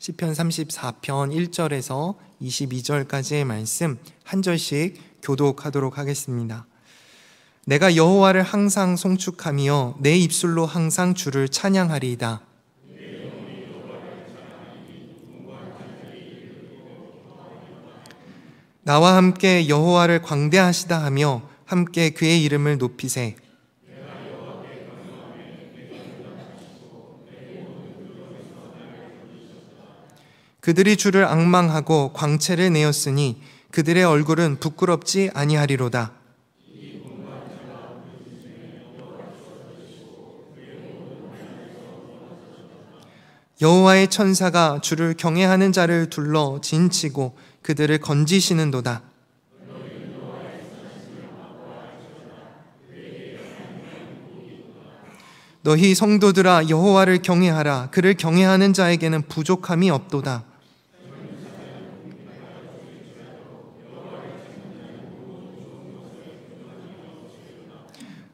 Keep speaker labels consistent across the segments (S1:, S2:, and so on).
S1: 시편 34편 1절에서 22절까지의 말씀 한 절씩 교독하도록 하겠습니다. 내가 여호와를 항상 송축하며 내 입술로 항상 주를 찬양하리이다. 나와 함께 여호와를 광대하시다 하며 함께 그의 이름을 높이세. 그들이 주를 악망하고 광채를 내었으니 그들의 얼굴은 부끄럽지 아니하리로다. 여호와의 천사가 주를 경외하는 자를 둘러 진치고 그들을 건지시는도다. 너희 성도들아 여호와를 경외하라 그를 경외하는 자에게는 부족함이 없도다.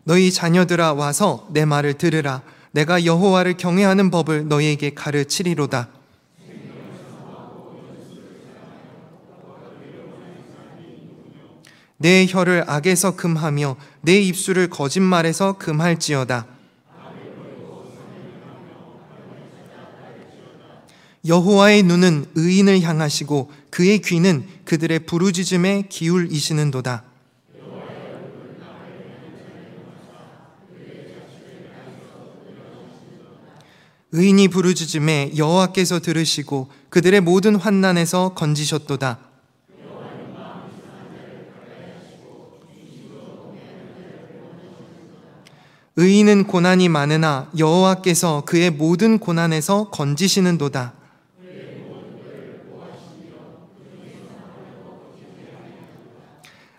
S1: 너희 자녀들아 와서 내 말을 들으라 내가 여호와를 경외하는 법을 너희에게 가르치리로다. 내 혀를 악에서 금하며 내 입술을 거짓말에서 금할지어다. 여호와의 눈은 의인을 향하시고 그의 귀는 그들의 부르짖음에 기울이시는도다. 의인이 부르짖음에 여호와께서 들으시고 그들의 모든 환난에서 건지셨도다. 의인은 고난이 많으나 여호와께서 그의 모든 고난에서 건지시는도다.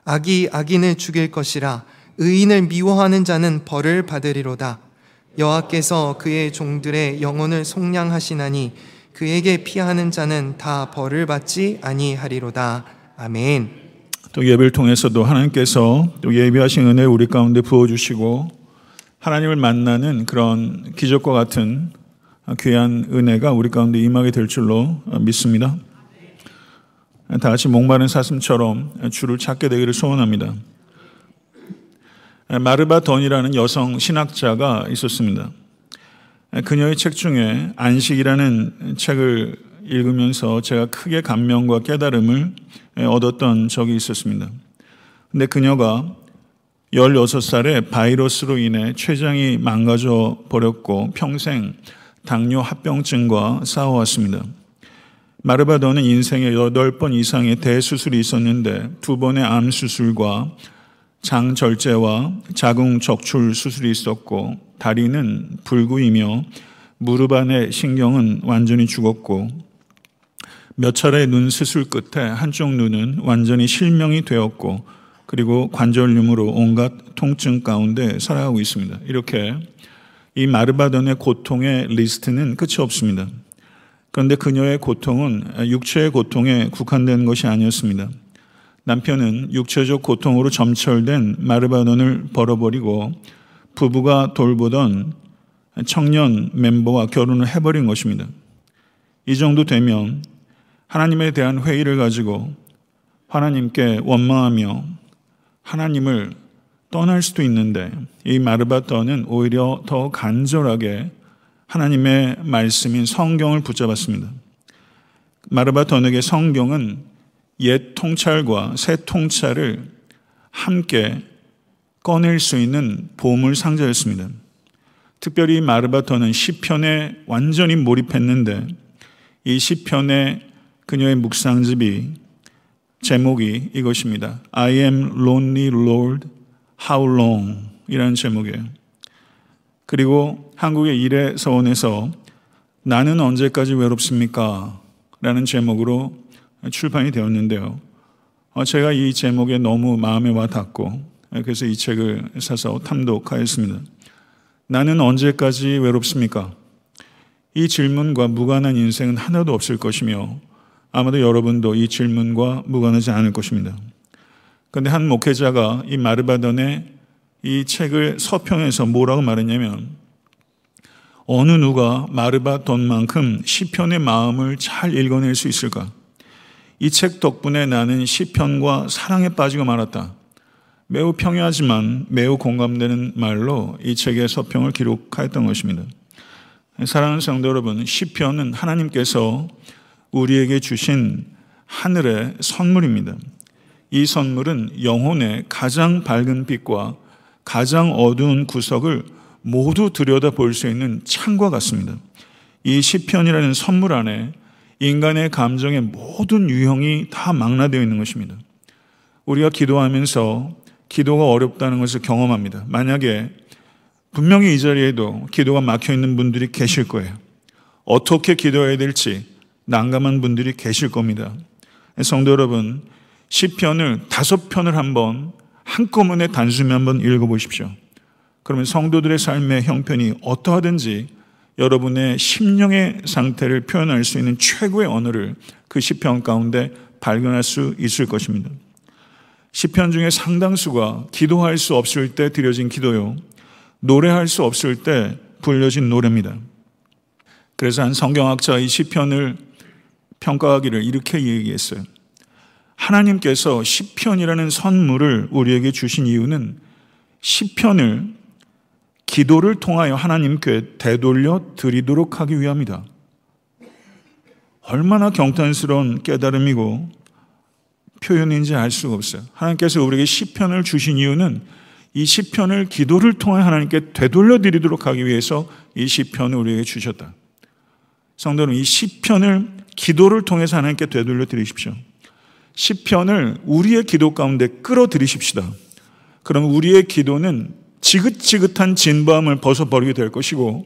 S1: 악이 악인을 죽일 것이라 의인을 미워하는 자는 벌을 받으리로다. 여호와께서 그의 종들의 영혼을 속량하시나니 그에게 피하는 자는 다 벌을 받지 아니하리로다. 아멘.
S2: 또 예배를 통해서도 하나님께서 또 예비하신 은혜 우리 가운데 부어주시고 하나님을 만나는 그런 기적과 같은 귀한 은혜가 우리 가운데 임하게 될 줄로 믿습니다. 다 같이 목마른 사슴처럼 주를 찾게 되기를 소원합니다. 마르바 던이라는 여성 신학자가 있었습니다. 그녀의 책 중에 안식이라는 책을 읽으면서 제가 크게 감명과 깨달음을 얻었던 적이 있었습니다. 근데 그녀가 16살에 바이러스로 인해 췌장이 망가져 버렸고 평생 당뇨 합병증과 싸워왔습니다. 마르바도는 인생에 8번 이상의 대수술이 있었는데 두 번의 암 수술과 장 절제와 자궁 적출 수술이 있었고 다리는 불구이며 무릎 안의 신경은 완전히 죽었고 몇 차례 눈 수술 끝에 한쪽 눈은 완전히 실명이 되었고 그리고 관절염으로 온갖 통증 가운데 살아가고 있습니다. 이렇게 이 마르바 던의 고통의 리스트는 끝이 없습니다. 그런데 그녀의 고통은 육체의 고통에 국한된 것이 아니었습니다. 남편은 육체적 고통으로 점철된 마르바 던을 버려버리고 부부가 돌보던 청년 멤버와 결혼을 해버린 것입니다. 이 정도 되면 하나님에 대한 회의를 가지고 하나님께 원망하며 하나님을 떠날 수도 있는데 이 마르바돈은 오히려 더 간절하게 하나님의 말씀인 성경을 붙잡았습니다. 마르바돈에게 성경은 옛 통찰과 새 통찰을 함께 꺼낼 수 있는 보물 상자였습니다. 특별히 마르바토는 시편에 완전히 몰입했는데 이 시편의 그녀의 묵상집이 제목이 이것입니다. I am lonely Lord, how long? 이라는 제목이에요. 그리고 한국의 일례서원에서 나는 언제까지 외롭습니까? 라는 제목으로 출판이 되었는데요. 어, 제가 이 제목에 너무 마음에 와 닿고 그래서 이 책을 사서 탐독하였습니다. 나는 언제까지 외롭습니까? 이 질문과 무관한 인생은 하나도 없을 것이며 아마도 여러분도 이 질문과 무관하지 않을 것입니다. 그런데 한 목회자가 이 마르바던의 이 책을 서평에서 뭐라고 말했냐면 어느 누가 마르바 돈만큼 시편의 마음을 잘 읽어낼 수 있을까? 이 책 덕분에 나는 시편과 사랑에 빠지고 말았다. 매우 평이하지만 매우 공감되는 말로 이 책의 서평을 기록하였던 것입니다. 사랑하는 성도 여러분, 시편은 하나님께서 우리에게 주신 하늘의 선물입니다. 이 선물은 영혼의 가장 밝은 빛과 가장 어두운 구석을 모두 들여다 볼 수 있는 창과 같습니다. 이 시편이라는 선물 안에 인간의 감정의 모든 유형이 다 망라되어 있는 것입니다. 우리가 기도하면서 기도가 어렵다는 것을 경험합니다. 만약에 분명히 이 자리에도 기도가 막혀 있는 분들이 계실 거예요. 어떻게 기도해야 될지 난감한 분들이 계실 겁니다. 성도 여러분, 시편을 다섯 편을 한번 한꺼번에 단숨에 한번 읽어보십시오. 그러면 성도들의 삶의 형편이 어떠하든지 여러분의 심령의 상태를 표현할 수 있는 최고의 언어를 그 시편 가운데 발견할 수 있을 것입니다. 시편 중에 상당수가 기도할 수 없을 때 드려진 기도요. 노래할 수 없을 때 불려진 노래입니다. 그래서 한 성경학자 이 시편을 평가하기를 이렇게 얘기했어요. 하나님께서 시편이라는 선물을 우리에게 주신 이유는 시편을 기도를 통하여 하나님께 되돌려 드리도록 하기 위함이다. 얼마나 경탄스러운 깨달음이고 표현인지 알 수가 없어요. 하나님께서 우리에게 시편을 주신 이유는 이 시편을 기도를 통해 하나님께 되돌려 드리도록 하기 위해서 이 시편을 우리에게 주셨다. 성도는 이 시편을 기도를 통해서 하나님께 되돌려 드리십시오. 시편을 우리의 기도 가운데 끌어들이십시다. 그럼 우리의 기도는 지긋지긋한 진부함을 벗어버리게 될 것이고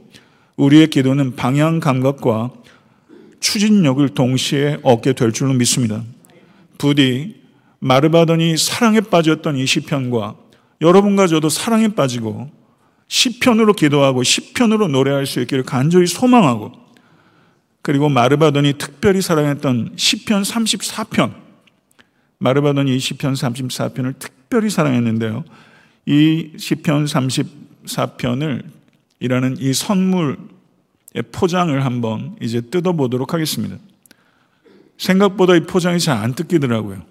S2: 우리의 기도는 방향 감각과 추진력을 동시에 얻게 될 줄로 믿습니다. 부디 마르바더니 사랑에 빠졌던 이 시편과 여러분과 저도 사랑에 빠지고 시편으로 기도하고 시편으로 노래할 수 있기를 간절히 소망하고 그리고 마르바더니 특별히 사랑했던 시편 34편 마르바더니 이 시편 34편을 특별히 사랑했는데요. 이 시편 34편을 이라는 이 선물의 포장을 한번 이제 뜯어보도록 하겠습니다. 생각보다 이 포장이 잘 안 뜯기더라고요.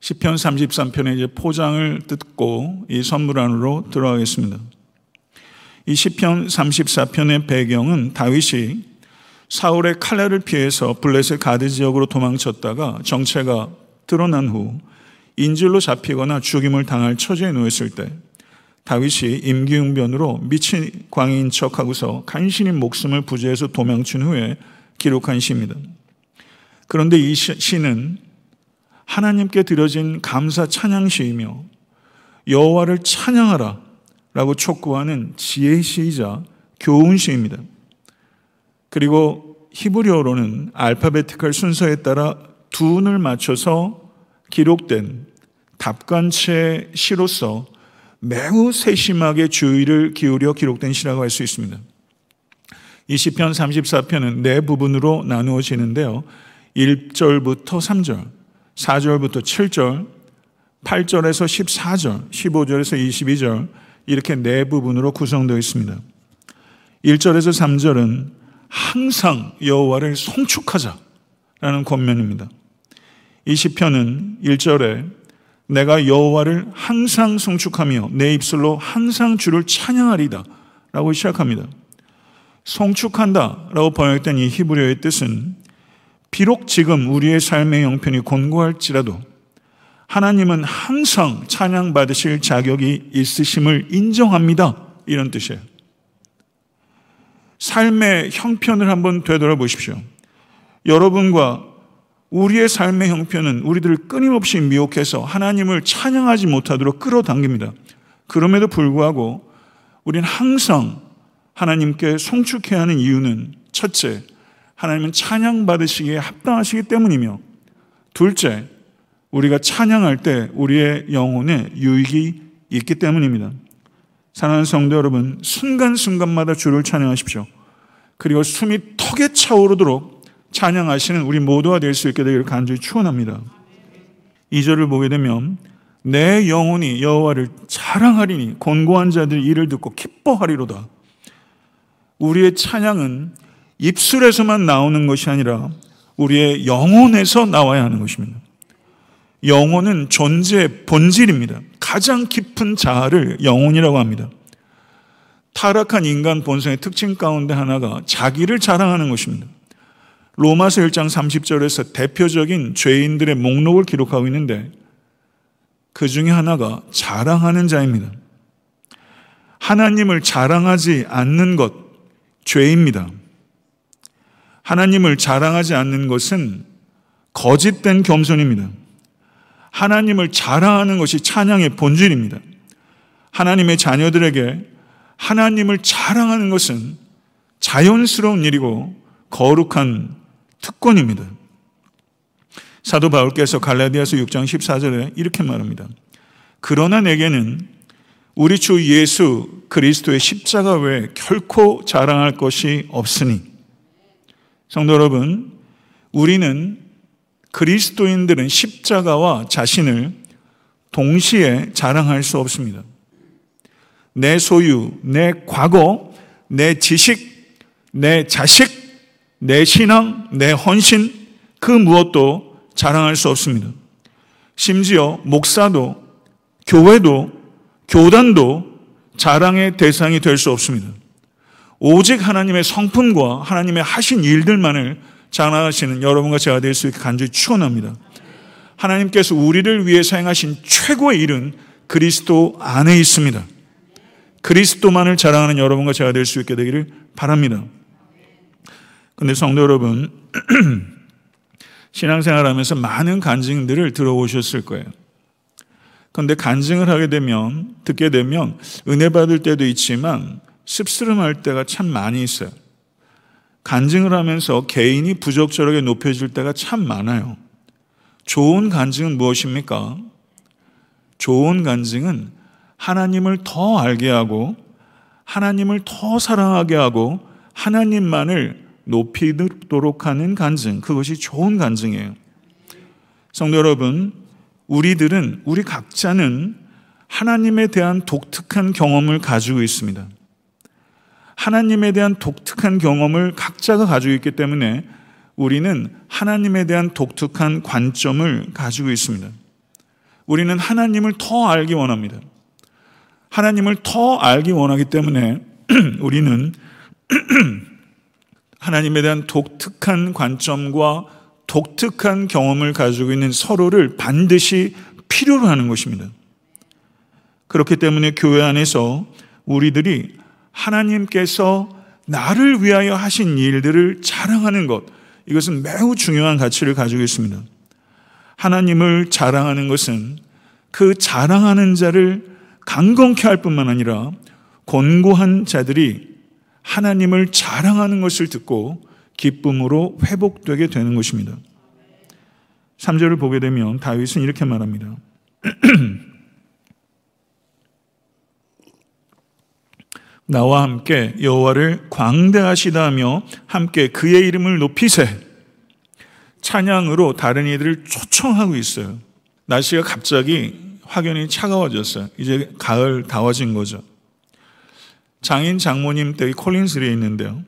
S2: 시편 33편의 이제 포장을 뜯고 이 선물 안으로 들어가겠습니다. 이 시편 34편의 배경은 다윗이 사울의 칼날을 피해서 블레셋 가드 지역으로 도망쳤다가 정체가 드러난 후 인질로 잡히거나 죽임을 당할 처지에 놓였을 때 다윗이 임기응변으로 미친 광인 척하고서 간신히 목숨을 부재해서 도망친 후에 기록한 시입니다. 그런데 이 시는 하나님께 드려진 감사 찬양 시이며 여호와를 찬양하라 라고 촉구하는 지혜 시이자 교훈 시입니다. 그리고 히브리어로는 알파베티컬 순서에 따라 두 운을 맞춰서 기록된 답관체 시로서 매우 세심하게 주의를 기울여 기록된 시라고 할 수 있습니다. 이 시편 34편은 네 부분으로 나누어지는데요. 1절부터 3절, 4절부터 7절, 8절에서 14절, 15절에서 22절 이렇게 네 부분으로 구성되어 있습니다. 1절에서 3절은 항상 여호와를 송축하자라는 권면입니다. 이 시편은 1절에 내가 여호와를 항상 송축하며 내 입술로 항상 주를 찬양하리다 라고 시작합니다. 송축한다 라고 번역된 이 히브리어의 뜻은 비록 지금 우리의 삶의 형편이 곤고할지라도 하나님은 항상 찬양받으실 자격이 있으심을 인정합니다. 이런 뜻이에요. 삶의 형편을 한번 되돌아보십시오. 여러분과 우리의 삶의 형편은 우리들을 끊임없이 미혹해서 하나님을 찬양하지 못하도록 끌어당깁니다. 그럼에도 불구하고 우리는 항상 하나님께 송축해야 하는 이유는 첫째, 하나님은 찬양받으시기에 합당하시기 때문이며 둘째, 우리가 찬양할 때 우리의 영혼에 유익이 있기 때문입니다. 사랑하는 성도 여러분, 순간순간마다 주를 찬양하십시오. 그리고 숨이 턱에 차오르도록 찬양하시는 우리 모두가 될 수 있게 되기를 간절히 축원합니다. 2절을 보게 되면 내 영혼이 여호와를 자랑하리니 곤고한 자들 이를 듣고 기뻐하리로다. 우리의 찬양은 입술에서만 나오는 것이 아니라 우리의 영혼에서 나와야 하는 것입니다. 영혼은 존재의 본질입니다. 가장 깊은 자아를 영혼이라고 합니다. 타락한 인간 본성의 특징 가운데 하나가 자기를 자랑하는 것입니다. 로마서 1장 30절에서 대표적인 죄인들의 목록을 기록하고 있는데 그 중에 하나가 자랑하는 자입니다. 하나님을 자랑하지 않는 것, 죄입니다. 하나님을 자랑하지 않는 것은 거짓된 겸손입니다. 하나님을 자랑하는 것이 찬양의 본질입니다. 하나님의 자녀들에게 하나님을 자랑하는 것은 자연스러운 일이고 거룩한 특권입니다. 사도 바울께서 갈라디아서 6장 14절에 이렇게 말합니다. 그러나 내게는 우리 주 예수 그리스도의 십자가 외에 결코 자랑할 것이 없으니 성도 여러분 우리는 그리스도인들은 십자가와 자신을 동시에 자랑할 수 없습니다. 내 소유, 내 과거, 내 지식, 내 자식, 내 신앙, 내 헌신, 그 무엇도 자랑할 수 없습니다. 심지어 목사도, 교회도, 교단도 자랑의 대상이 될 수 없습니다. 오직 하나님의 성품과 하나님의 하신 일들만을 자랑하시는 여러분과 제가 될 수 있게 간절히 축원합니다. 하나님께서 우리를 위해서 행하신 최고의 일은 그리스도 안에 있습니다. 그리스도만을 자랑하는 여러분과 제가 될 수 있게 되기를 바랍니다. 근데 성도 여러분, 신앙생활 하면서 많은 간증들을 들어오셨을 거예요. 그런데 간증을 하게 되면, 듣게 되면 은혜 받을 때도 있지만 씁쓸름할 때가 참 많이 있어요. 간증을 하면서 개인이 부적절하게 높여질 때가 참 많아요. 좋은 간증은 무엇입니까? 좋은 간증은 하나님을 더 알게 하고 하나님을 더 사랑하게 하고 하나님만을 높이도록 하는 간증. 그것이 좋은 간증이에요. 성도 여러분, 우리들은, 우리 각자는 하나님에 대한 독특한 경험을 가지고 있습니다. 하나님에 대한 독특한 경험을 각자가 가지고 있기 때문에 우리는 하나님에 대한 독특한 관점을 가지고 있습니다. 우리는 하나님을 더 알기 원합니다. 하나님을 더 알기 원하기 때문에 우리는 하나님에 대한 독특한 관점과 독특한 경험을 가지고 있는 서로를 반드시 필요로 하는 것입니다. 그렇기 때문에 교회 안에서 우리들이 하나님께서 나를 위하여 하신 일들을 자랑하는 것, 이것은 매우 중요한 가치를 가지고 있습니다. 하나님을 자랑하는 것은 그 자랑하는 자를 강건케 할 뿐만 아니라 권고한 자들이 하나님을 자랑하는 것을 듣고 기쁨으로 회복되게 되는 것입니다. 3절을 보게 되면 다윗은 이렇게 말합니다. 나와 함께 여호와를 광대하시다며 함께 그의 이름을 높이세 찬양으로 다른 이들을 초청하고 있어요. 날씨가 갑자기 확연히 차가워졌어요. 이제 가을 다워진 거죠. 장인 장모님 댁이 콜린스리에 있는데요.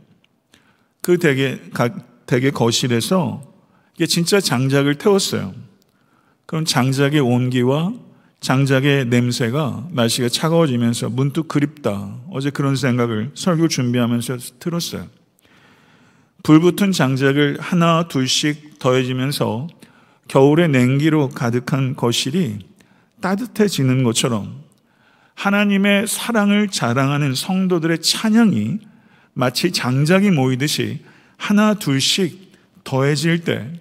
S2: 그 댁의, 댁의 거실에서 이게 진짜 장작을 태웠어요. 그럼 장작의 온기와 장작의 냄새가 날씨가 차가워지면서 문득 그립다. 어제 그런 생각을 설교 준비하면서 들었어요. 불 붙은 장작을 하나 둘씩 더해지면서 겨울의 냉기로 가득한 거실이 따뜻해지는 것처럼 하나님의 사랑을 자랑하는 성도들의 찬양이 마치 장작이 모이듯이 하나 둘씩 더해질 때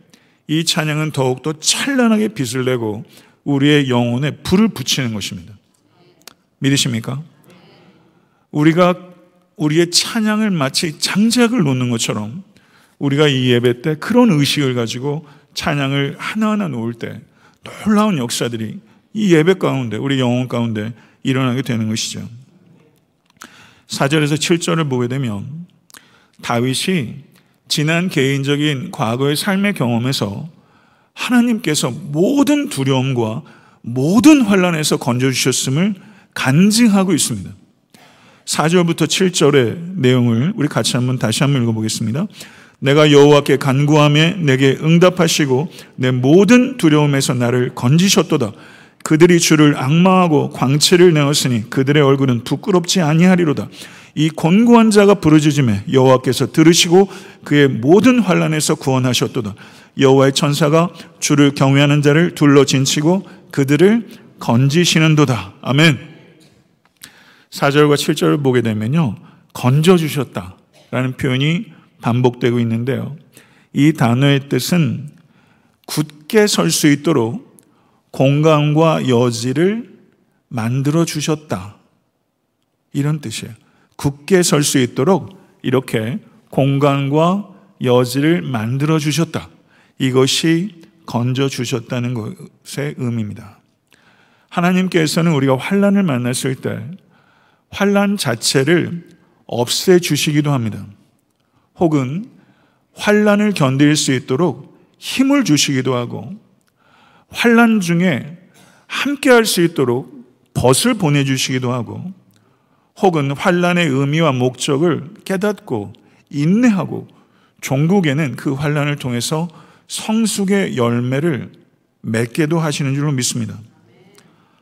S2: 이 찬양은 더욱더 찬란하게 빛을 내고 우리의 영혼에 불을 붙이는 것입니다. 믿으십니까? 우리가 우리의 찬양을 마치 장작을 놓는 것처럼 우리가 이 예배 때 그런 의식을 가지고 찬양을 하나하나 놓을 때 놀라운 역사들이 이 예배 가운데, 우리 영혼 가운데 일어나게 되는 것이죠. 4절에서 7절을 보게 되면 다윗이 지난 개인적인 과거의 삶의 경험에서 하나님께서 모든 두려움과 모든 환란에서 건져 주셨음을 간증하고 있습니다. 4절부터 7절의 내용을 우리 같이 한번 다시 한번 읽어보겠습니다. 내가 여호와께 간구함에 내게 응답하시고 내 모든 두려움에서 나를 건지셨도다. 그들이 주를 악마하고 광채를 내었으니 그들의 얼굴은 부끄럽지 아니하리로다. 이 곤고한 자가 부르짖음에 여호와께서 들으시고 그의 모든 환란에서 구원하셨도다. 여호와의 천사가 주를 경외하는 자를 둘러 진치고 그들을 건지시는도다. 아멘. 4절과 7절을 보게 되면요. 건져 주셨다라는 표현이 반복되고 있는데요. 이 단어의 뜻은 굳게 설 수 있도록 공간과 여지를 만들어 주셨다. 이런 뜻이에요. 굳게 설 수 있도록 이렇게 공간과 여지를 만들어 주셨다. 이것이 건져 주셨다는 것의 의미입니다. 하나님께서는 우리가 환란을 만났을 때 환란 자체를 없애 주시기도 합니다. 혹은 환란을 견딜 수 있도록 힘을 주시기도 하고 환란 중에 함께 할 수 있도록 벗을 보내 주시기도 하고 혹은 환란의 의미와 목적을 깨닫고 인내하고 종국에는 그 환란을 통해서 성숙의 열매를 맺게도 하시는 줄로 믿습니다.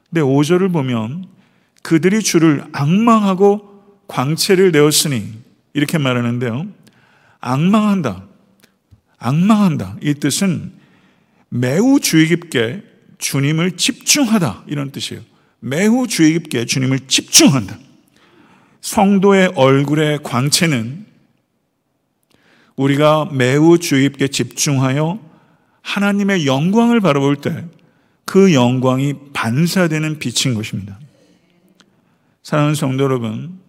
S2: 근데 5절을 보면 그들이 주를 악망하고 광채를 내었으니 이렇게 말하는데요. 악망한다. 악망한다. 이 뜻은 매우 주의 깊게 주님을 집중하다. 이런 뜻이에요. 매우 주의 깊게 주님을 집중한다. 성도의 얼굴의 광채는 우리가 매우 주의 깊게 집중하여 하나님의 영광을 바라볼 때 그 영광이 반사되는 빛인 것입니다. 사랑하는 성도 여러분,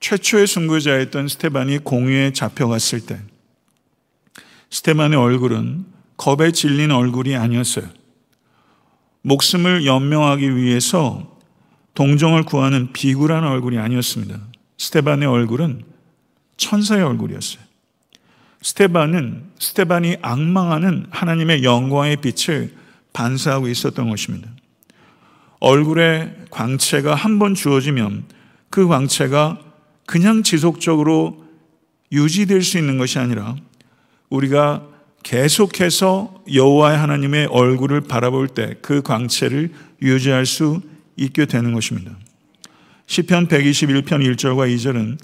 S2: 최초의 순교자였던 스테반이 공유에 잡혀갔을 때 스테반의 얼굴은 겁에 질린 얼굴이 아니었어요. 목숨을 연명하기 위해서 동정을 구하는 비굴한 얼굴이 아니었습니다. 스테반의 얼굴은 천사의 얼굴이었어요. 스테반은 스테반이 악망하는 하나님의 영광의 빛을 반사하고 있었던 것입니다. 얼굴에 광채가 한 번 주어지면 그 광채가 그냥 지속적으로 유지될 수 있는 것이 아니라 우리가 계속해서 여호와의 하나님의 얼굴을 바라볼 때 그 광채를 유지할 수 있게 되는 것입니다. 시편 121편 1절과 2절은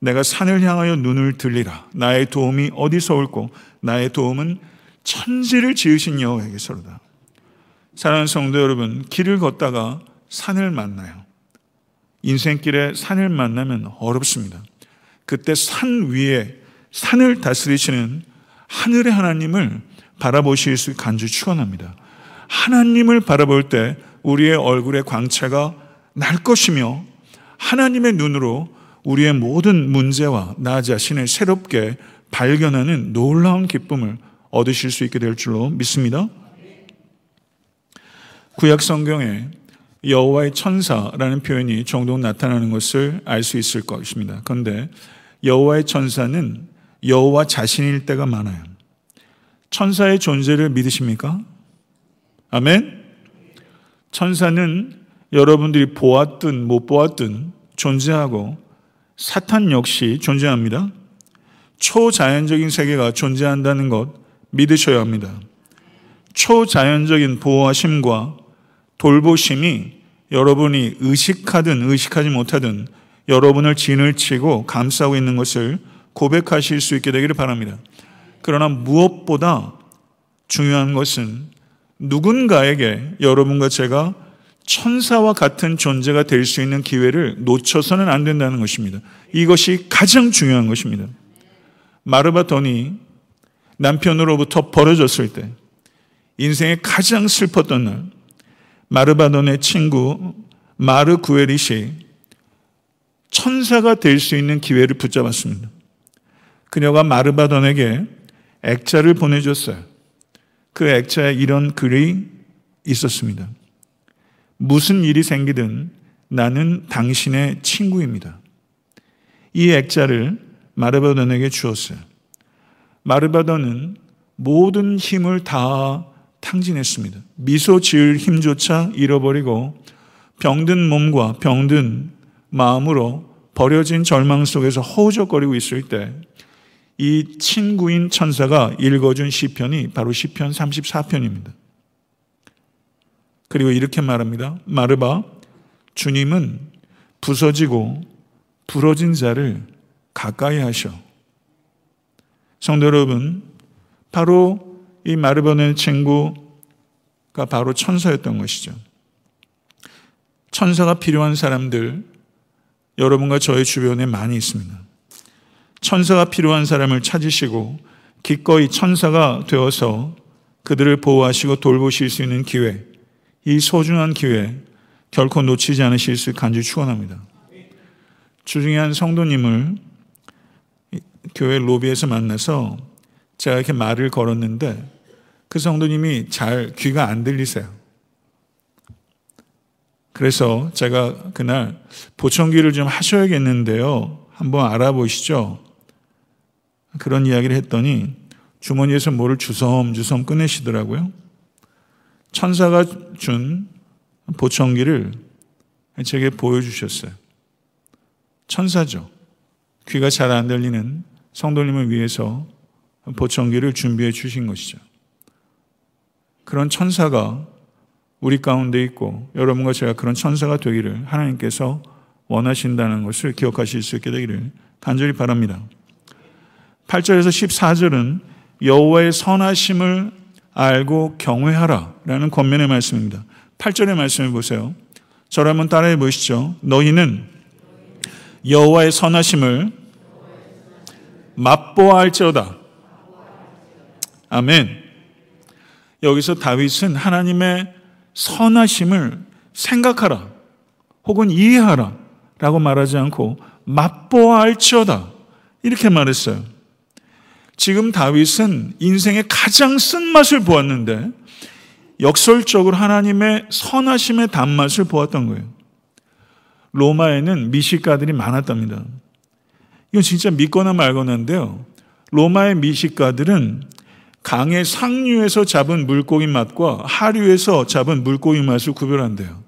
S2: 내가 산을 향하여 눈을 들리라. 나의 도움이 어디서 올고 나의 도움은 천지를 지으신 여호와에게서로다. 사랑하는 성도 여러분, 길을 걷다가 산을 만나요. 인생길에 산을 만나면 어렵습니다. 그때 산 위에 산을 다스리시는 하늘의 하나님을 바라보실 수 간주 축원합니다. 하나님을 바라볼 때 우리의 얼굴의 광채가 날 것이며 하나님의 눈으로 우리의 모든 문제와 나 자신을 새롭게 발견하는 놀라운 기쁨을 얻으실 수 있게 될 줄로 믿습니다. 구약 성경에 여호와의 천사라는 표현이 종종 나타나는 것을 알 수 있을 것입니다. 그런데 여호와의 천사는 여호와 자신일 때가 많아요. 천사의 존재를 믿으십니까? 아멘. 천사는 여러분들이 보았든 못 보았든 존재하고 사탄 역시 존재합니다. 초자연적인 세계가 존재한다는 것 믿으셔야 합니다. 초자연적인 보호하심과 돌보심이 여러분이 의식하든 의식하지 못하든 여러분을 진을 치고 감싸고 있는 것을 고백하실 수 있게 되기를 바랍니다. 그러나 무엇보다 중요한 것은 누군가에게 여러분과 제가 천사와 같은 존재가 될 수 있는 기회를 놓쳐서는 안 된다는 것입니다. 이것이 가장 중요한 것입니다. 마르바돈이 남편으로부터 벌어졌을 때 인생에 가장 슬펐던 날 마르바돈의 친구 마르 구에릿이 천사가 될 수 있는 기회를 붙잡았습니다. 그녀가 마르바돈에게 액자를 보내줬어요. 그 액자에 이런 글이 있었습니다. 무슨 일이 생기든 나는 당신의 친구입니다. 이 액자를 마르바돈에게 주었어요. 마르바돈은 모든 힘을 다 탕진했습니다. 미소 지을 힘조차 잃어버리고 병든 몸과 병든 마음으로 버려진 절망 속에서 허우적거리고 있을 때 이 친구인 천사가 읽어준 시편이 바로 시편 34편입니다. 그리고 이렇게 말합니다. 마르바 주님은 부서지고 부러진 자를 가까이 하셔. 성도 여러분, 바로 이 마르바의 친구가 바로 천사였던 것이죠. 천사가 필요한 사람들 여러분과 저의 주변에 많이 있습니다. 천사가 필요한 사람을 찾으시고 기꺼이 천사가 되어서 그들을 보호하시고 돌보실 수 있는 기회, 이 소중한 기회 결코 놓치지 않으실 수 간절히 축원합니다. 주중에 한 성도님을 교회 로비에서 만나서 제가 이렇게 말을 걸었는데 그 성도님이 잘 귀가 안 들리세요. 그래서 제가 그날 보청기를 좀 하셔야겠는데요. 한번 알아보시죠. 그런 이야기를 했더니 주머니에서 뭐를 주섬주섬 꺼내시더라고요. 천사가 준 보청기를 제게 보여주셨어요. 천사죠. 귀가 잘 안 들리는 성도님을 위해서 보청기를 준비해 주신 것이죠. 그런 천사가 우리 가운데 있고 여러분과 제가 그런 천사가 되기를 하나님께서 원하신다는 것을 기억하실 수 있게 되기를 간절히 바랍니다. 8절에서 14절은 여호와의 선하심을 알고 경외하라 라는 권면의 말씀입니다. 8절의 말씀을 보세요. 한번 따라해 보시죠. 너희는 여호와의 선하심을 맛보아 할지어다. 아멘. 여기서 다윗은 하나님의 선하심을 생각하라 혹은 이해하라 라고 말하지 않고 맛보아 할지어다 이렇게 말했어요. 지금 다윗은 인생의 가장 쓴맛을 보았는데 역설적으로 하나님의 선하심의 단맛을 보았던 거예요. 로마에는 미식가들이 많았답니다. 이건 진짜 믿거나 말거나인데요. 로마의 미식가들은 강의 상류에서 잡은 물고기 맛과 하류에서 잡은 물고기 맛을 구별한대요.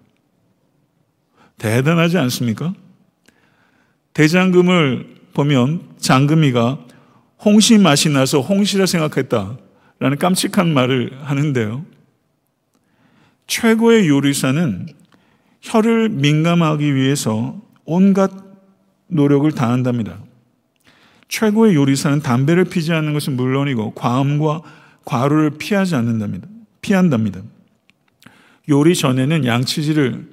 S2: 대단하지 않습니까? 대장금을 보면 장금이가 홍시 맛이 나서 홍시라 생각했다라는 깜찍한 말을 하는데요. 최고의 요리사는 혀를 민감하기 위해서 온갖 노력을 다한답니다. 최고의 요리사는 담배를 피지 않는 것은 물론이고 과음과 과로를 피하지 않는답니다. 피한답니다. 요리 전에는 양치질을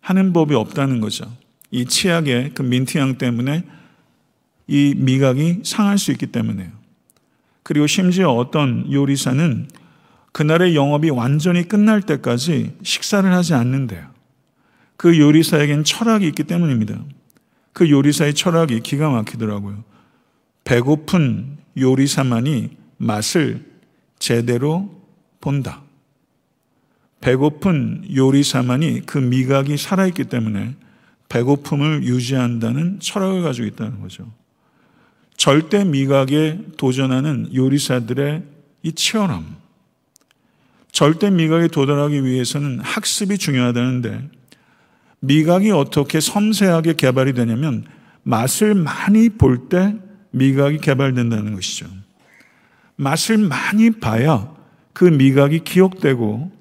S2: 하는 법이 없다는 거죠. 이 치약의 그 민트향 때문에 이 미각이 상할 수 있기 때문에요. 그리고 심지어 어떤 요리사는 그날의 영업이 완전히 끝날 때까지 식사를 하지 않는데요. 그 요리사에겐 철학이 있기 때문입니다. 그 요리사의 철학이 기가 막히더라고요. 배고픈 요리사만이 맛을 제대로 본다. 배고픈 요리사만이 그 미각이 살아있기 때문에 배고픔을 유지한다는 철학을 가지고 있다는 거죠. 절대 미각에 도전하는 요리사들의 이 치열함. 절대 미각에 도달하기 위해서는 학습이 중요하다는데 미각이 어떻게 섬세하게 개발이 되냐면 맛을 많이 볼 때 미각이 개발된다는 것이죠. 맛을 많이 봐야 그 미각이 기억되고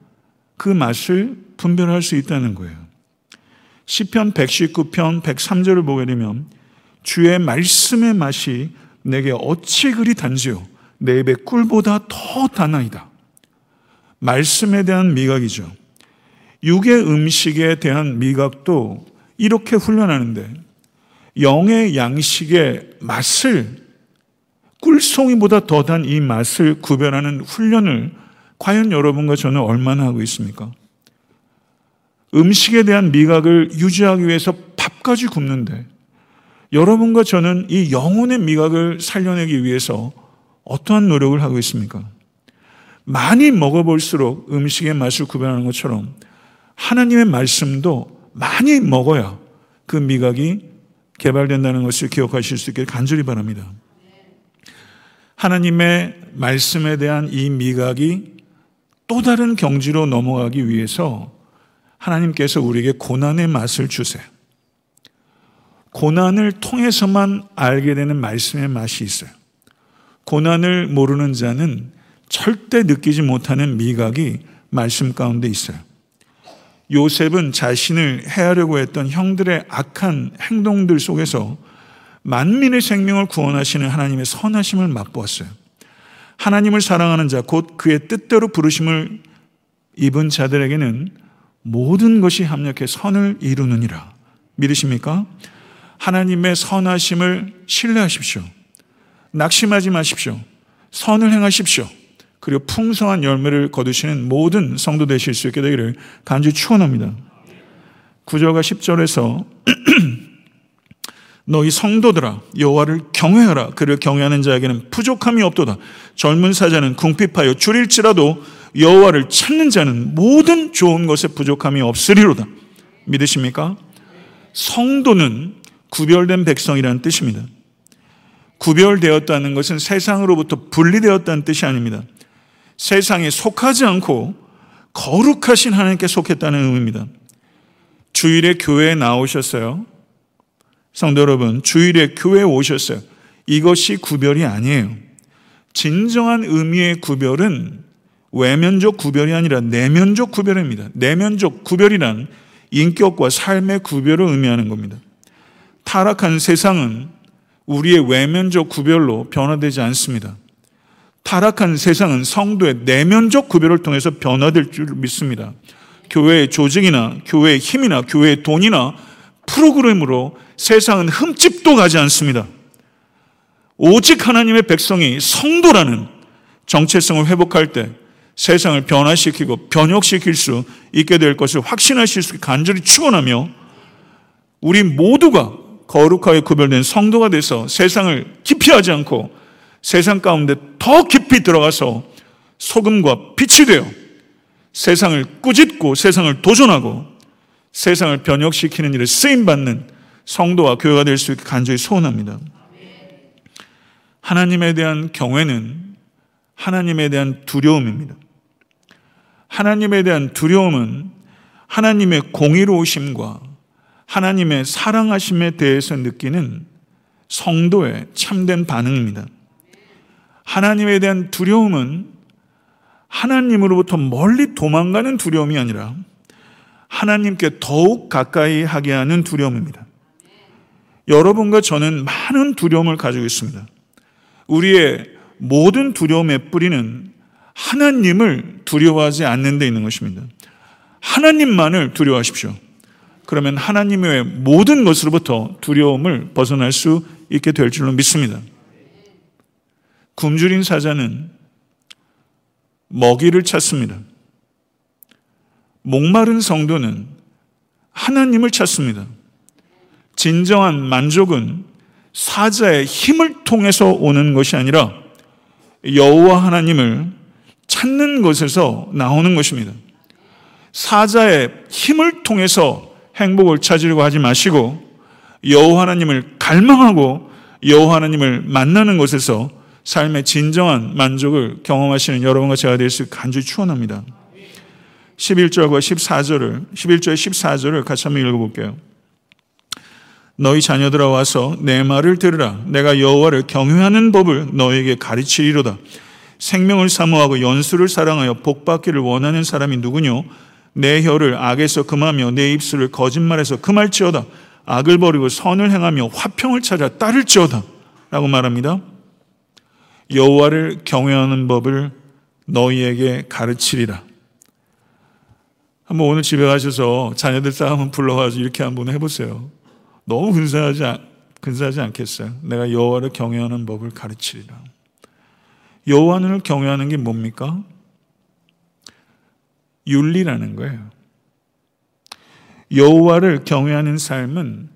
S2: 그 맛을 분별할 수 있다는 거예요. 시편 119편 103절을 보게 되면 주의 말씀의 맛이 내게 어찌 그리 단지요 내 입의 꿀보다 더 단아이다. 말씀에 대한 미각이죠. 육의 음식에 대한 미각도 이렇게 훈련하는데 영의 양식의 맛을 꿀송이보다 더 단 이 맛을 구별하는 훈련을 과연 여러분과 저는 얼마나 하고 있습니까? 음식에 대한 미각을 유지하기 위해서 밥까지 굽는데 여러분과 저는 이 영혼의 미각을 살려내기 위해서 어떠한 노력을 하고 있습니까? 많이 먹어볼수록 음식의 맛을 구별하는 것처럼 하나님의 말씀도 많이 먹어야 그 미각이 개발된다는 것을 기억하실 수 있기를 간절히 바랍니다. 하나님의 말씀에 대한 이 미각이 또 다른 경지로 넘어가기 위해서 하나님께서 우리에게 고난의 맛을 주세요. 고난을 통해서만 알게 되는 말씀의 맛이 있어요. 고난을 모르는 자는 절대 느끼지 못하는 미각이 말씀 가운데 있어요. 요셉은 자신을 해하려고 했던 형들의 악한 행동들 속에서 만민의 생명을 구원하시는 하나님의 선하심을 맛보았어요. 하나님을 사랑하는 자, 곧 그의 뜻대로 부르심을 입은 자들에게는 모든 것이 합력해 선을 이루느니라. 믿으십니까? 하나님의 선하심을 신뢰하십시오. 낙심하지 마십시오. 선을 행하십시오. 그리고 풍성한 열매를 거두시는 모든 성도 되실 수 있게 되기를 간절히 축원합니다. 9절과 10절에서 너희 성도들아 여호와를 경외하라 그를 경외하는 자에게는 부족함이 없도다 젊은 사자는 궁핍하여 줄일지라도 여호와를 찾는 자는 모든 좋은 것에 부족함이 없으리로다 믿으십니까? 성도는 구별된 백성이라는 뜻입니다 구별되었다는 것은 세상으로부터 분리되었다는 뜻이 아닙니다 세상에 속하지 않고 거룩하신 하나님께 속했다는 의미입니다 주일에 교회에 나오셨어요 성도 여러분, 주일에 교회에 오셨어요. 이것이 구별이 아니에요. 진정한 의미의 구별은 외면적 구별이 아니라 내면적 구별입니다. 내면적 구별이란 인격과 삶의 구별을 의미하는 겁니다. 타락한 세상은 우리의 외면적 구별로 변화되지 않습니다. 타락한 세상은 성도의 내면적 구별을 통해서 변화될 줄 믿습니다. 교회의 조직이나 교회의 힘이나 교회의 돈이나 프로그램으로 세상은 흠집도 가지 않습니다. 오직 하나님의 백성이 성도라는 정체성을 회복할 때 세상을 변화시키고 변혁시킬 수 있게 될 것을 확신하실 수 간절히 축원하며 우리 모두가 거룩하게 구별된 성도가 돼서 세상을 기피하지 않고 세상 가운데 더 깊이 들어가서 소금과 빛이 되어 세상을 꾸짖고 세상을 도전하고 세상을 변혁시키는 일에 쓰임 받는 성도와 교회가 될 수 있게 간절히 소원합니다. 하나님에 대한 경외는 하나님에 대한 두려움입니다. 하나님에 대한 두려움은 하나님의 공의로우심과 하나님의 사랑하심에 대해서 느끼는 성도의 참된 반응입니다. 하나님에 대한 두려움은 하나님으로부터 멀리 도망가는 두려움이 아니라 하나님께 더욱 가까이 하게 하는 두려움입니다. 여러분과 저는 많은 두려움을 가지고 있습니다. 우리의 모든 두려움의 뿌리는 하나님을 두려워하지 않는 데 있는 것입니다. 하나님만을 두려워하십시오. 그러면 하나님의 모든 것으로부터 두려움을 벗어날 수 있게 될 줄로 믿습니다. 굶주린 사자는 먹이를 찾습니다. 목마른 성도는 하나님을 찾습니다. 진정한 만족은 사자의 힘을 통해서 오는 것이 아니라 여호와 하나님을 찾는 것에서 나오는 것입니다. 사자의 힘을 통해서 행복을 찾으려고 하지 마시고 여호와 하나님을 갈망하고 여호와 하나님을 만나는 것에서 삶의 진정한 만족을 경험하시는 여러분과 제가 될 수 간절히 축원합니다. 11절과 14절을 11절 14절을 같이 한번 읽어볼게요. 너희 자녀들아 와서 내 말을 들으라. 내가 여호와를 경외하는 법을 너에게 가르치리로다. 생명을 사모하고 연수를 사랑하여 복받기를 원하는 사람이 누구뇨? 내 혀를 악에서 금하며 내 입술을 거짓말에서 금할지어다. 악을 버리고 선을 행하며 화평을 찾아 따를지어다. 라고 말합니다. 여호와를 경외하는 법을 너희에게 가르치리라. 한번 오늘 집에 가셔서 자녀들 싸움은 불러가지고 이렇게 한번 해보세요. 너무 근사하지, 근사하지 않겠어요? 내가 여호와를 경외하는 법을 가르치리라. 여호와를 경외하는 게 뭡니까? 윤리라는 거예요. 여호와를 경외하는 삶은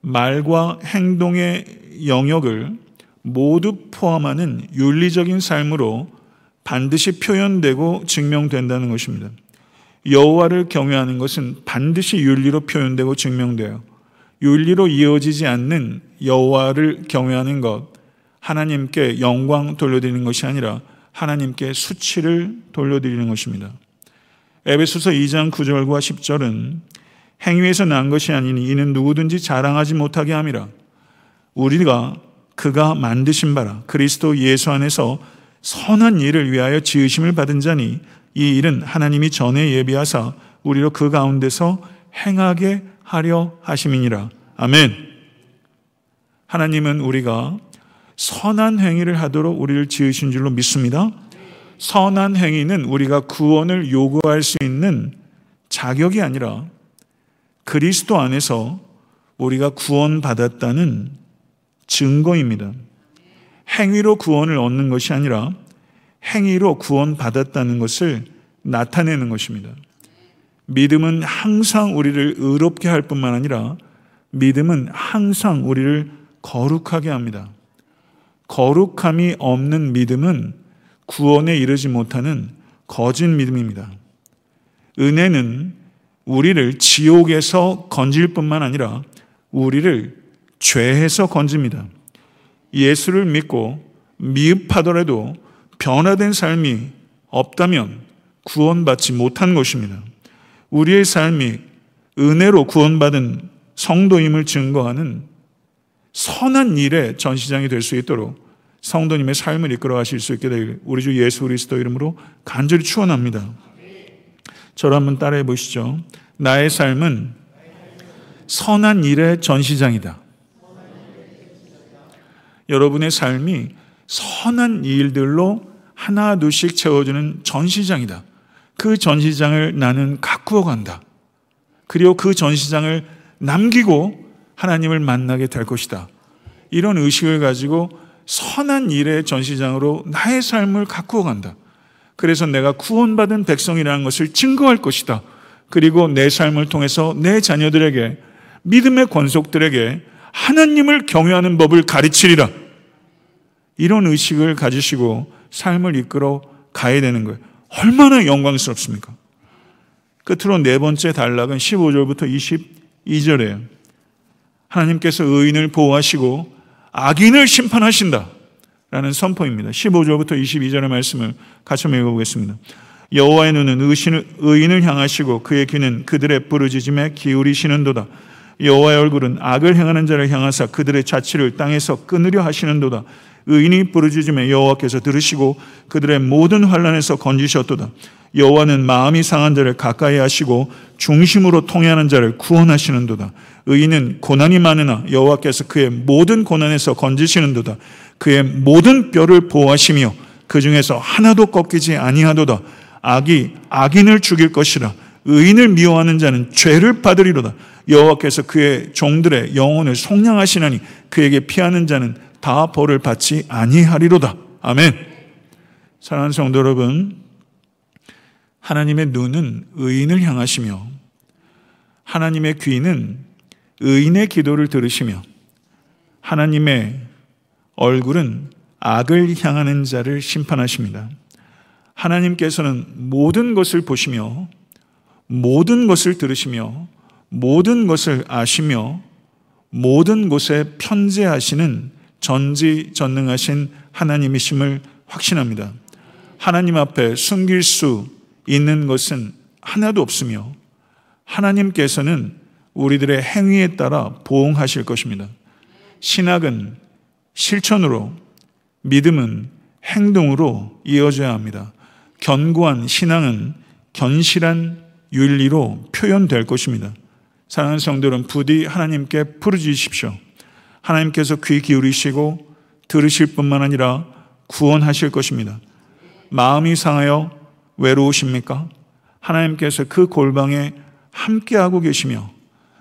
S2: 말과 행동의 영역을 모두 포함하는 윤리적인 삶으로 반드시 표현되고 증명된다는 것입니다. 여호와를 경외하는 것은 반드시 윤리로 표현되고 증명돼요. 윤리로 이어지지 않는 여호와를 경외하는 것, 하나님께 영광 돌려드리는 것이 아니라 하나님께 수치를 돌려드리는 것입니다. 에베소서 2장 9절과 10절은 행위에서 난 것이 아니니 이는 누구든지 자랑하지 못하게 함이라. 우리가 그가 만드신 바라 그리스도 예수 안에서 선한 일을 위하여 지으심을 받은 자니 이 일은 하나님이 전에 예비하사 우리로 그 가운데서 행하게 하려 하심이니라. 아멘. 하나님은 우리가 선한 행위를 하도록 우리를 지으신 줄로 믿습니다. 선한 행위는 우리가 구원을 요구할 수 있는 자격이 아니라 그리스도 안에서 우리가 구원받았다는 증거입니다. 행위로 구원을 얻는 것이 아니라 행위로 구원받았다는 것을 나타내는 것입니다. 믿음은 항상 우리를 의롭게 할 뿐만 아니라 믿음은 항상 우리를 거룩하게 합니다. 거룩함이 없는 믿음은 구원에 이르지 못하는 거짓 믿음입니다. 은혜는 우리를 지옥에서 건질 뿐만 아니라 우리를 죄에서 건집니다. 예수를 믿고 미흡하더라도 변화된 삶이 없다면 구원받지 못한 것입니다. 우리의 삶이 은혜로 구원받은 성도임을 증거하는 선한 일의 전시장이 될 수 있도록 성도님의 삶을 이끌어 가실 수 있게 될 우리 주 예수 그리스도 이름으로 간절히 축원합니다. 저를 한번 따라해 보시죠. 나의 삶은 선한 일의 전시장이다. 여러분의 삶이 선한 일들로 하나 둘씩 채워주는 전시장이다. 그 전시장을 나는 가꾸어 간다. 그리고 그 전시장을 남기고 하나님을 만나게 될 것이다. 이런 의식을 가지고 선한 일의 전시장으로 나의 삶을 가꾸어 간다. 그래서 내가 구원받은 백성이라는 것을 증거할 것이다. 그리고 내 삶을 통해서 내 자녀들에게 믿음의 권속들에게 하나님을 경외하는 법을 가르치리라. 이런 의식을 가지시고 삶을 이끌어 가야 되는 거예요. 얼마나 영광스럽습니까? 끝으로 네 번째 단락은 15절부터 22절이에요. 하나님께서 의인을 보호하시고 악인을 심판하신다. 라는 선포입니다. 15절부터 22절의 말씀을 같이 읽어보겠습니다. 여호와의 눈은 의인을 향하시고 그의 귀는 그들의 부르짖음에 기울이시는도다. 여호와의 얼굴은 악을 행하는 자를 향하사 그들의 자취를 땅에서 끊으려 하시는도다. 의인이 부르짖음에 여호와께서 들으시고 그들의 모든 환란에서 건지셨도다. 여호와는 마음이 상한 자를 가까이 하시고 중심으로 통해하는 자를 구원하시는도다. 의인은 고난이 많으나 여호와께서 그의 모든 고난에서 건지시는도다. 그의 모든 뼈를 보호하시며 그 중에서 하나도 꺾이지 아니하도다. 악이 악인을 죽일 것이라. 의인을 미워하는 자는 죄를 받으리로다. 여호와께서 그의 종들의 영혼을 속량하시나니 그에게 피하는 자는 다 벌을 받지 아니하리로다. 아멘. 사랑하는 성도 여러분, 하나님의 눈은 의인을 향하시며 하나님의 귀는 의인의 기도를 들으시며 하나님의 얼굴은 악을 향하는 자를 심판하십니다. 하나님께서는 모든 것을 보시며 모든 것을 들으시며 모든 것을 아시며 모든 곳에 편재하시는 전지전능하신 하나님이심을 확신합니다. 하나님 앞에 숨길 수 있는 것은 하나도 없으며 하나님께서는 우리들의 행위에 따라 보응하실 것입니다. 신학은 실천으로, 믿음은 행동으로 이어져야 합니다. 견고한 신앙은 견실한 윤리로 표현될 것입니다. 사랑하는 성도는 부디 하나님께 부르짖으십시오. 하나님께서 귀 기울이시고 들으실 뿐만 아니라 구원하실 것입니다. 마음이 상하여 외로우십니까? 하나님께서 그 골방에 함께하고 계시며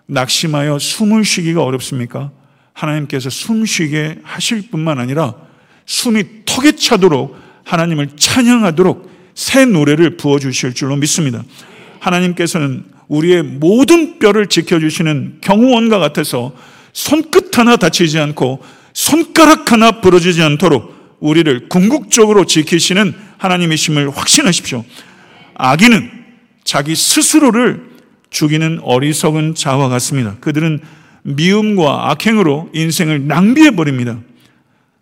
S2: 낙심하여 숨을 쉬기가 어렵습니까? 하나님께서 숨 쉬게 하실 뿐만 아니라 숨이 턱에 차도록 하나님을 찬양하도록 새 노래를 부어주실 줄로 믿습니다. 하나님께서는 우리의 모든 뼈를 지켜주시는 경호원과 같아서 손끝 하나 다치지 않고 손가락 하나 부러지지 않도록 우리를 궁극적으로 지키시는 하나님이심을 확신하십시오. 악인은 자기 스스로를 죽이는 어리석은 자와 같습니다. 그들은 미움과 악행으로 인생을 낭비해 버립니다.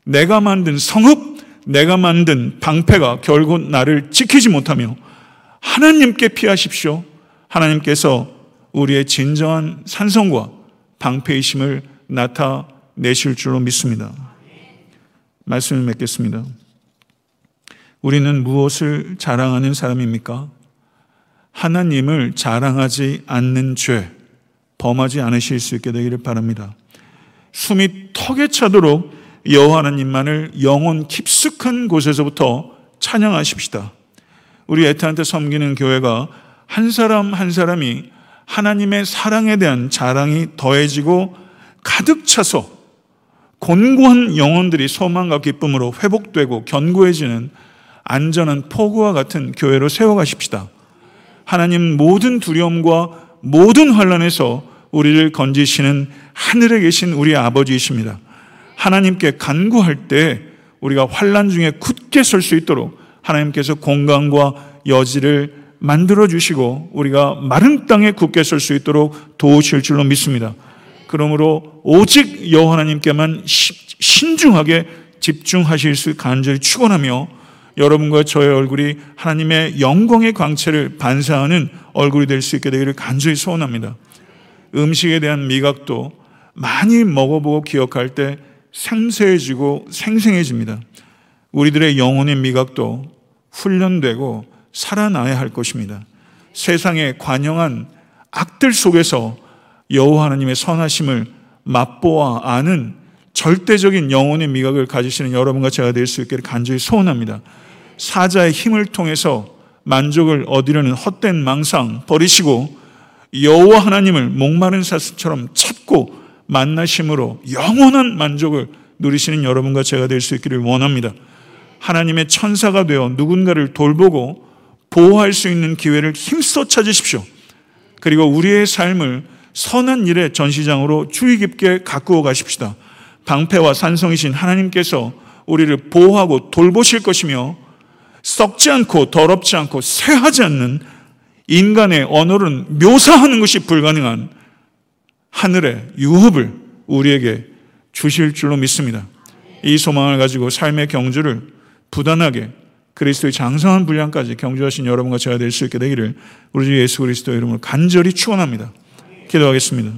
S2: 내가 만든 성읍, 내가 만든 방패가 결국 나를 지키지 못하며 하나님께 피하십시오. 하나님께서 우리의 진정한 산성과 방패이심을 나타내실 줄로 믿습니다. 말씀을 맺겠습니다. 우리는 무엇을 자랑하는 사람입니까? 하나님을 자랑하지 않는 죄, 범하지 않으실 수 있게 되기를 바랍니다. 숨이 턱에 차도록 여호와 하나님만을 영혼 깊숙한 곳에서부터 찬양하십시다. 우리 에타한테 섬기는 교회가 한 사람 한 사람이 하나님의 사랑에 대한 자랑이 더해지고 가득 차서 곤고한 영혼들이 소망과 기쁨으로 회복되고 견고해지는 안전한 포구와 같은 교회로 세워가십시다. 하나님 모든 두려움과 모든 환란에서 우리를 건지시는 하늘에 계신 우리 아버지이십니다. 하나님께 간구할 때 우리가 환란 중에 굳게 설 수 있도록 하나님께서 공간과 여지를 만들어 주시고 우리가 마른 땅에 굳게 설 수 있도록 도우실 줄로 믿습니다. 그러므로 오직 여호와 하나님께만 신중하게 집중하실 수 간절히 축원하며 여러분과 저의 얼굴이 하나님의 영광의 광채를 반사하는 얼굴이 될 수 있게 되기를 간절히 소원합니다. 음식에 대한 미각도 많이 먹어보고 기억할 때 생소해지고 생생해집니다. 우리들의 영혼의 미각도 훈련되고 살아나야 할 것입니다. 세상의 관영한 악들 속에서 여호와 하나님의 선하심을 맛보아 아는 절대적인 영혼의 미각을 가지시는 여러분과 제가 될 수 있기를 간절히 소원합니다. 사자의 힘을 통해서 만족을 얻으려는 헛된 망상 버리시고 여호와 하나님을 목마른 사슴처럼 찾고 만나심으로 영원한 만족을 누리시는 여러분과 제가 될 수 있기를 원합니다. 하나님의 천사가 되어 누군가를 돌보고 보호할 수 있는 기회를 힘써 찾으십시오. 그리고 우리의 삶을 선한 일의 전시장으로 주의 깊게 가꾸어 가십시다. 방패와 산성이신 하나님께서 우리를 보호하고 돌보실 것이며 썩지 않고 더럽지 않고 쇠하지 않는 인간의 언어는 묘사하는 것이 불가능한 하늘의 유업을 우리에게 주실 줄로 믿습니다. 이 소망을 가지고 삶의 경주를 부단하게 그리스도의 장성한 분량까지 경주하신 여러분과 제가 될 수 있게 되기를 우리 주 예수 그리스도 이름으로 간절히 축원합니다. 기도하겠습니다.